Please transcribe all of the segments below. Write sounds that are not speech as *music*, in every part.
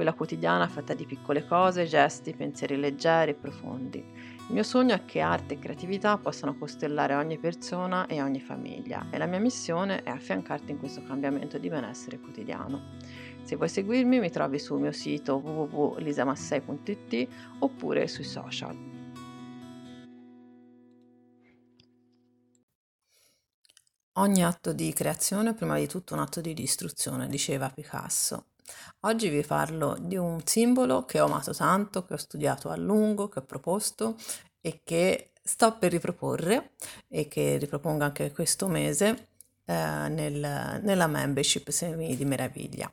quella quotidiana fatta di piccole cose, gesti, pensieri leggeri e profondi. Il mio sogno è che arte e creatività possano costellare ogni persona e ogni famiglia e la mia missione è affiancarti in questo cambiamento di benessere quotidiano. Se vuoi seguirmi mi trovi sul mio sito www.lisamassei.it oppure sui social. Ogni atto di creazione è prima di tutto un atto di distruzione, diceva Picasso. Oggi vi parlo di un simbolo che ho amato tanto, che ho studiato a lungo, che ho proposto e che sto per riproporre e che ripropongo anche questo mese eh, nel, nella membership Semi di Meraviglia.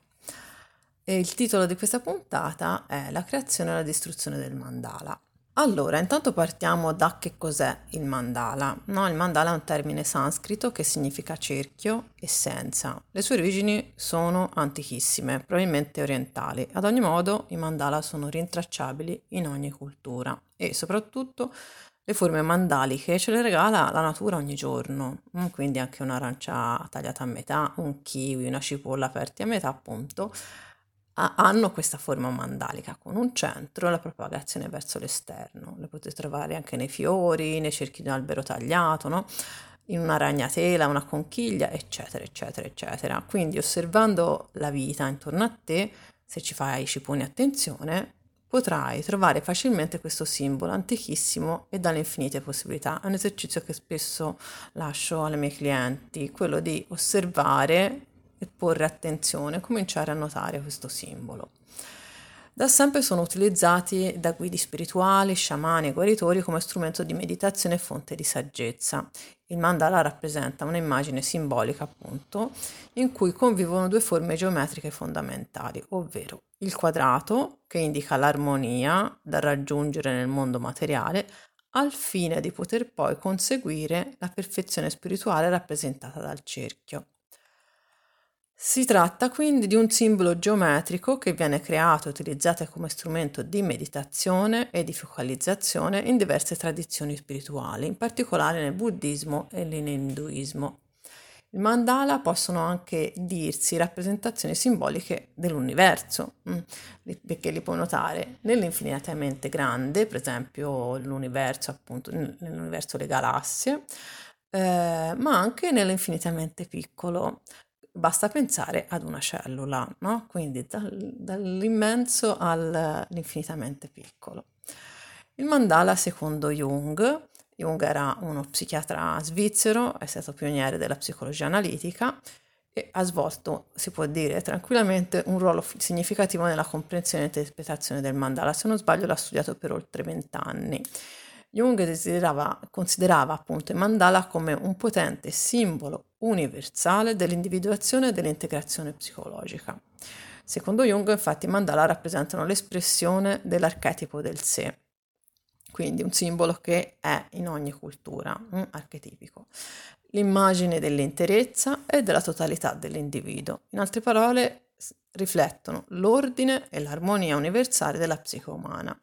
E il titolo di questa puntata è La creazione e la distruzione del mandala. Allora, intanto partiamo da che cos'è il mandala. No, il mandala è un termine sanscrito che significa cerchio, essenza. Le sue origini sono antichissime, probabilmente orientali. Ad ogni modo, i mandala sono rintracciabili in ogni cultura e soprattutto le forme mandaliche ce le regala la natura ogni giorno, mm, quindi anche un'arancia tagliata a metà, un kiwi, una cipolla aperti a metà, appunto hanno questa forma mandalica con un centro e la propagazione verso l'esterno. Le potete trovare anche nei fiori, nei cerchi di un albero tagliato, no? in una ragnatela, una conchiglia, eccetera, eccetera, eccetera. Quindi osservando la vita intorno a te, se ci fai, ci poni attenzione, potrai trovare facilmente questo simbolo antichissimo e dalle infinite possibilità. È un esercizio che spesso lascio alle mie clienti, quello di osservare e porre attenzione, cominciare a notare questo simbolo. Da sempre sono utilizzati da guidi spirituali, sciamani e guaritori come strumento di meditazione e fonte di saggezza. Il mandala rappresenta un'immagine simbolica, appunto, in cui convivono due forme geometriche fondamentali, ovvero il quadrato, che indica l'armonia da raggiungere nel mondo materiale, al fine di poter poi conseguire la perfezione spirituale rappresentata dal cerchio. Si tratta quindi di un simbolo geometrico che viene creato e utilizzato come strumento di meditazione e di focalizzazione in diverse tradizioni spirituali, in particolare nel buddismo e nell'induismo. Il mandala possono anche dirsi rappresentazioni simboliche dell'universo, mm, perché li puoi notare nell'infinitamente grande, per esempio l'universo, appunto, nell'universo le galassie, eh, ma anche nell'infinitamente piccolo, basta pensare ad una cellula, no? quindi dal, dall'immenso all'infinitamente piccolo. Il mandala, secondo Jung, Jung era uno psichiatra svizzero, è stato pioniere della psicologia analitica e ha svolto, si può dire tranquillamente, un ruolo significativo nella comprensione e interpretazione del mandala. Se non sbaglio l'ha studiato per oltre vent'anni. Jung considerava appunto il mandala come un potente simbolo universale dell'individuazione e dell'integrazione psicologica. Secondo Jung, infatti, i mandala rappresentano l'espressione dell'archetipo del sé, quindi un simbolo che è in ogni cultura, un archetipico, l'immagine dell'interezza e della totalità dell'individuo. In altre parole, riflettono l'ordine e l'armonia universale della psiche umana.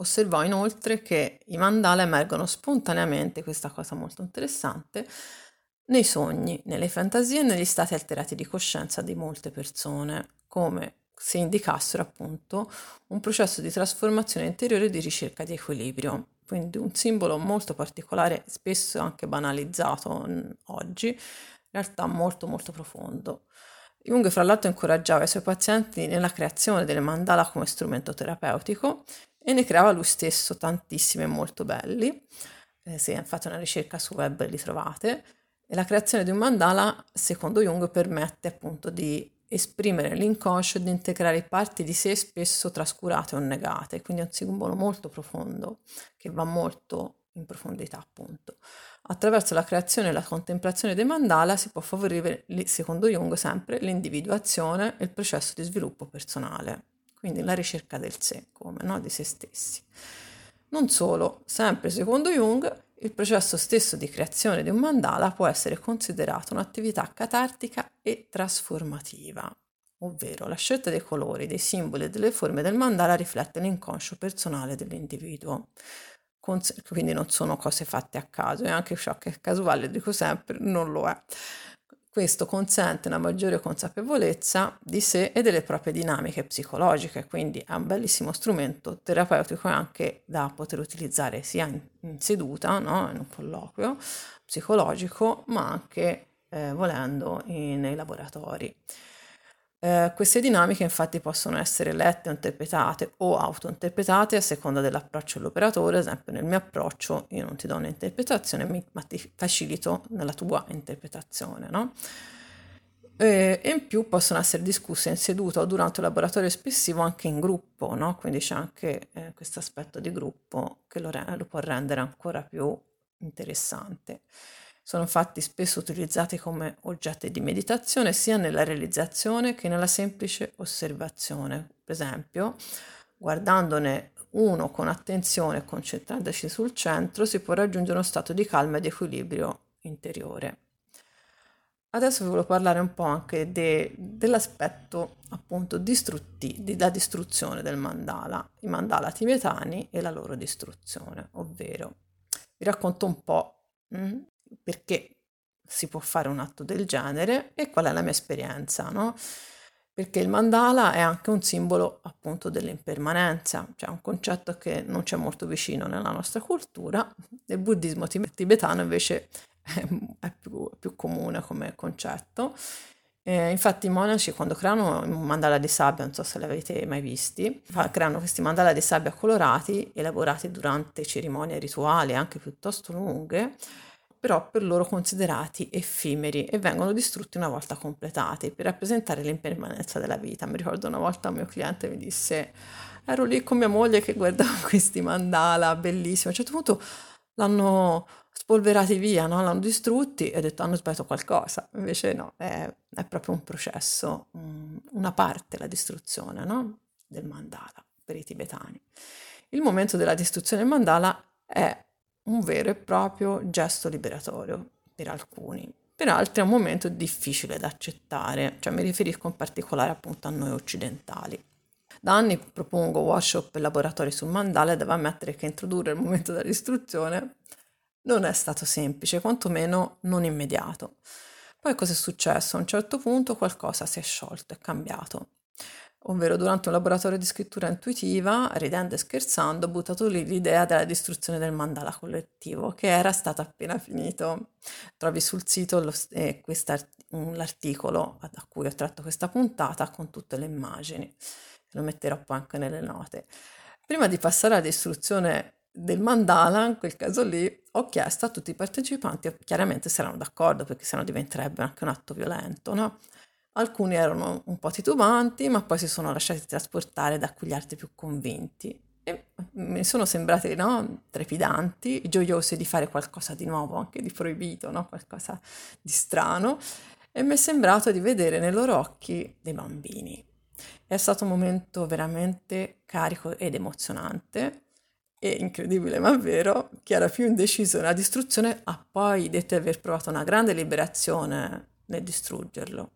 Osservò inoltre che i mandala emergono spontaneamente, questa cosa molto interessante, nei sogni, nelle fantasie e negli stati alterati di coscienza di molte persone, come se indicassero appunto un processo di trasformazione interiore e di ricerca di equilibrio. Quindi un simbolo molto particolare, spesso anche banalizzato oggi, in realtà molto molto profondo. Jung fra l'altro incoraggiava i suoi pazienti nella creazione delle mandala come strumento terapeutico e ne creava lui stesso tantissimi e molto belli. Eh, se fate una ricerca su web li trovate. E la creazione di un mandala, secondo Jung, permette appunto di esprimere l'inconscio e di integrare parti di sé spesso trascurate o negate, quindi è un simbolo molto profondo che va molto in profondità appunto. Attraverso la creazione e la contemplazione dei mandala si può favorire, secondo Jung, sempre l'individuazione e il processo di sviluppo personale. Quindi la ricerca del sé, come no? di se stessi. Non solo, sempre secondo Jung, il processo stesso di creazione di un mandala può essere considerato un'attività catartica e trasformativa, ovvero la scelta dei colori, dei simboli e delle forme del mandala riflette l'inconscio personale dell'individuo. quindi non sono cose fatte a caso e anche ciò che è casuale, dico sempre, non lo è. Questo consente una maggiore consapevolezza di sé e delle proprie dinamiche psicologiche, quindi è un bellissimo strumento terapeutico anche da poter utilizzare sia in, in seduta, no? in un colloquio psicologico, ma anche eh, volendo nei laboratori. Eh, queste dinamiche infatti possono essere lette interpretate o autointerpretate a seconda dell'approccio dell'operatore, ad esempio nel mio approccio io non ti do un'interpretazione ma ti facilito nella tua interpretazione. No? E, in più possono essere discusse in seduta o durante un laboratorio espressivo anche in gruppo, no? quindi c'è anche eh, questo aspetto di gruppo che lo, re- lo può rendere ancora più interessante. Sono infatti spesso utilizzati come oggetti di meditazione sia nella realizzazione che nella semplice osservazione. Per esempio, guardandone uno con attenzione e concentrandoci sul centro, si può raggiungere uno stato di calma ed equilibrio interiore. Adesso vi voglio parlare un po' anche de, dell'aspetto appunto distrutti, della distruzione del mandala, i mandala tibetani e la loro distruzione, ovvero vi racconto un po' mm, perché si può fare un atto del genere e qual è la mia esperienza, no? Perché il mandala è anche un simbolo appunto dell'impermanenza, cioè un concetto che non c'è molto vicino nella nostra cultura. Nel buddismo tibetano invece è più, più comune come concetto. Eh, infatti i monaci quando creano un mandala di sabbia, non so se l'avete mai visti, creano questi mandala di sabbia colorati, elaborati durante cerimonie rituali anche piuttosto lunghe, però per loro considerati effimeri e vengono distrutti una volta completati per rappresentare l'impermanenza della vita. Mi ricordo una volta un mio cliente mi disse ero lì con mia moglie che guardava *laughs* questi mandala bellissimi, a un certo punto l'hanno spolverati via, no? l'hanno distrutti e ho detto hanno sbagliato qualcosa, invece no, è, è proprio un processo, um, una parte la distruzione no? del mandala per i tibetani. Il momento della distruzione del mandala è un vero e proprio gesto liberatorio per alcuni. Per altri è un momento difficile da accettare, cioè mi riferisco in particolare appunto a noi occidentali. Da anni propongo workshop e laboratori sul mandala e devo ammettere che introdurre il momento della distruzione non è stato semplice, quantomeno non immediato. Poi cosa è successo? A un certo punto qualcosa si è sciolto, è cambiato ovvero durante un laboratorio di scrittura intuitiva, ridendo e scherzando, ho buttato lì l'idea della distruzione del mandala collettivo, che era stato appena finito. Trovi sul sito lo, eh, l'articolo da cui ho tratto questa puntata con tutte le immagini. Lo metterò poi anche nelle note. Prima di passare alla distruzione del mandala, in quel caso lì, ho chiesto a tutti i partecipanti, chiaramente se erano d'accordo, perché sennò diventerebbe anche un atto violento, no? Alcuni erano un po' titubanti, ma poi si sono lasciati trasportare da quegli altri più convinti. E mi sono sembrati no, trepidanti, gioiosi di fare qualcosa di nuovo, anche di proibito, no? qualcosa di strano. E mi è sembrato di vedere nei loro occhi dei bambini. È stato un momento veramente carico ed emozionante e incredibile ma vero, chi era più indeciso nella distruzione ha poi detto di aver provato una grande liberazione nel distruggerlo.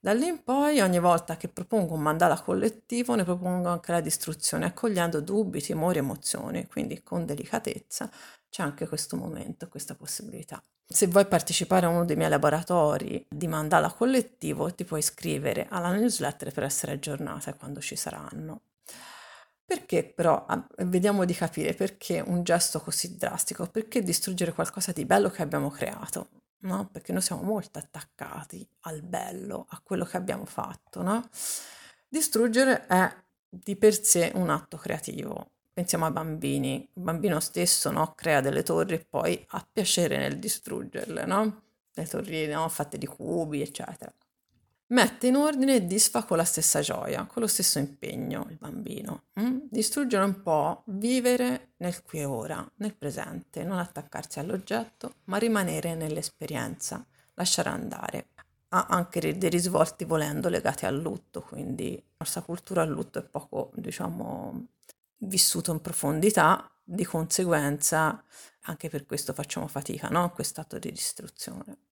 Da lì in poi, ogni volta che propongo un mandala collettivo, ne propongo anche la distruzione, accogliendo dubbi, timori, emozioni, quindi con delicatezza c'è anche questo momento, questa possibilità. Se vuoi partecipare a uno dei miei laboratori di mandala collettivo, ti puoi iscrivere alla newsletter per essere aggiornata quando ci saranno. Perché però, vediamo di capire perché un gesto così drastico, perché distruggere qualcosa di bello che abbiamo creato? No? Perché noi siamo molto attaccati al bello, a quello che abbiamo fatto, no? Distruggere è di per sé un atto creativo. Pensiamo ai bambini, il bambino stesso no? crea delle torri e poi ha piacere nel distruggerle, no? Le torri no? fatte di cubi, eccetera mette in ordine e disfa con la stessa gioia, con lo stesso impegno il bambino. Mm? Distruggere un po', vivere nel qui e ora, nel presente, non attaccarsi all'oggetto, ma rimanere nell'esperienza, lasciare andare. Ha anche dei risvolti volendo legati al lutto, quindi nostra cultura il lutto è poco, diciamo, vissuto in profondità, di conseguenza anche per questo facciamo fatica, no? Quest'atto di distruzione.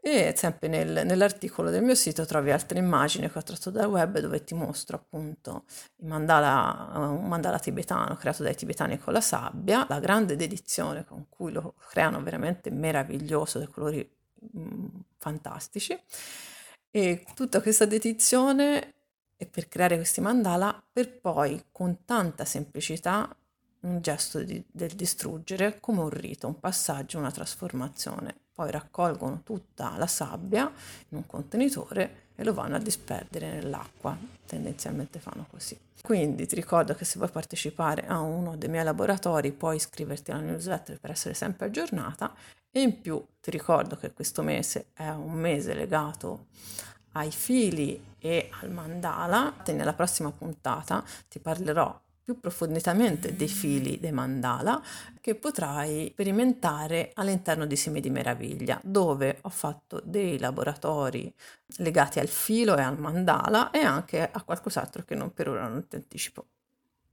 E sempre nel, nell'articolo del mio sito trovi altre immagini che ho tratto dal web dove ti mostro appunto mandala, un mandala tibetano creato dai tibetani con la sabbia, la grande dedizione con cui lo creano veramente meraviglioso, dei colori mh, mm, fantastici. E tutta questa dedizione è per creare questi mandala per poi con tanta semplicità un gesto di, del distruggere come un rito, un passaggio, una trasformazione. Poi raccolgono tutta la sabbia in un contenitore e lo vanno a disperdere nell'acqua. Tendenzialmente fanno così. Quindi ti ricordo che se vuoi partecipare a uno dei miei laboratori puoi iscriverti alla newsletter per essere sempre aggiornata e in più ti ricordo che questo mese è un mese legato ai fili e al mandala. Nella prossima puntata ti parlerò più approfonditamente dei fili dei mandala che potrai sperimentare all'interno di Semi di Meraviglia, dove ho fatto dei laboratori legati al filo e al mandala e anche a qualcos'altro che non per ora non ti anticipo.